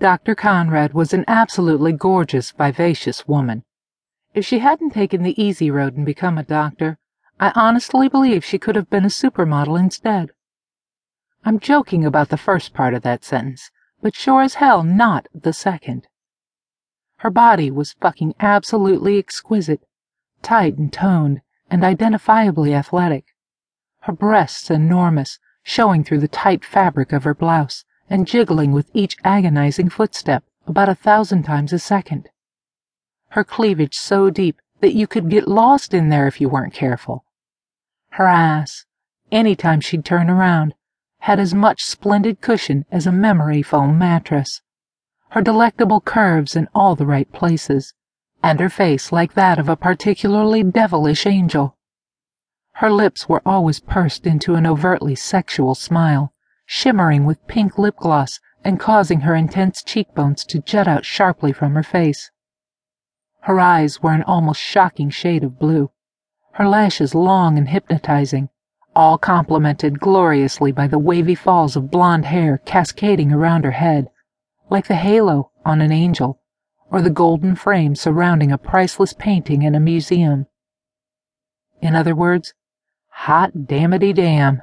Dr. Conrad was an absolutely gorgeous, vivacious woman. If she hadn't taken the easy road and become a doctor, I honestly believe she could have been a supermodel instead. I'm joking about the first part of that sentence, but sure as hell not the second. Her body was fucking absolutely exquisite, tight and toned, and identifiably athletic. Her breasts enormous, showing through the tight fabric of her blouse and jiggling with each agonizing footstep about a thousand times a second. Her cleavage so deep that you could get lost in there if you weren't careful. Her ass, any time she'd turn around, had as much splendid cushion as a memory foam mattress. Her delectable curves in all the right places, and her face like that of a particularly devilish angel. Her lips were always pursed into an overtly sexual smile shimmering with pink lip gloss and causing her intense cheekbones to jut out sharply from her face. Her eyes were an almost shocking shade of blue, her lashes long and hypnotizing, all complemented gloriously by the wavy falls of blonde hair cascading around her head, like the halo on an angel, or the golden frame surrounding a priceless painting in a museum. In other words, hot dammity damn.